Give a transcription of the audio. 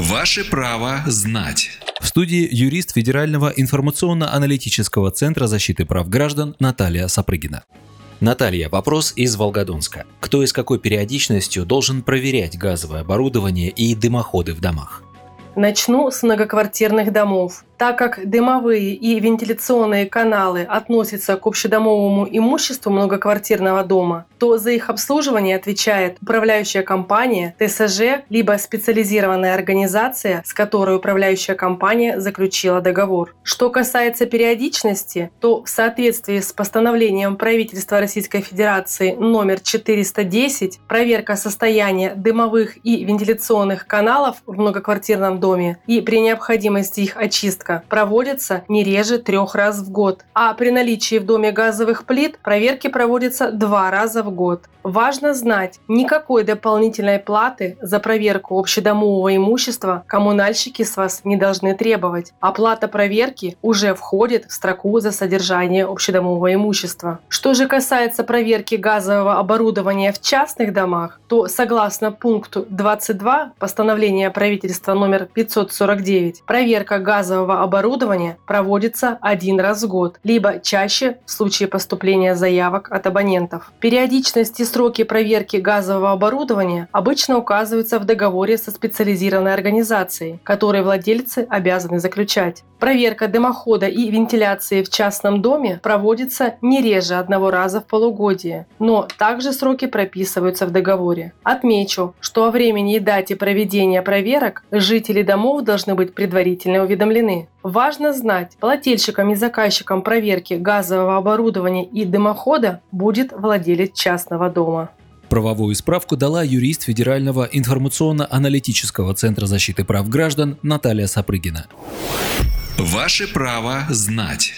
Ваше право знать. В студии юрист Федерального информационно-аналитического центра защиты прав граждан Наталья Сапрыгина. Наталья, вопрос из Волгодонска. Кто и с какой периодичностью должен проверять газовое оборудование и дымоходы в домах? Начну с многоквартирных домов. Так как дымовые и вентиляционные каналы относятся к общедомовому имуществу многоквартирного дома, то за их обслуживание отвечает управляющая компания, ТСЖ, либо специализированная организация, с которой управляющая компания заключила договор. Что касается периодичности, то в соответствии с постановлением правительства Российской Федерации номер 410 проверка состояния дымовых и вентиляционных каналов в многоквартирном доме и при необходимости их очистка проверка проводится не реже трех раз в год, а при наличии в доме газовых плит проверки проводятся два раза в год. Важно знать, никакой дополнительной платы за проверку общедомового имущества коммунальщики с вас не должны требовать. Оплата проверки уже входит в строку за содержание общедомового имущества. Что же касается проверки газового оборудования в частных домах, то согласно пункту 22 постановления правительства номер 549, проверка газового оборудования проводится один раз в год, либо чаще в случае поступления заявок от абонентов. Периодичность и сроки проверки газового оборудования обычно указываются в договоре со специализированной организацией, который владельцы обязаны заключать. Проверка дымохода и вентиляции в частном доме проводится не реже одного раза в полугодие, но также сроки прописываются в договоре. Отмечу, что о времени и дате проведения проверок жители домов должны быть предварительно уведомлены. Важно знать, плательщиком и заказчиком проверки газового оборудования и дымохода будет владелец частного дома. Правовую справку дала юрист Федерального информационно-аналитического центра защиты прав граждан Наталья Сапрыгина. Ваше право знать.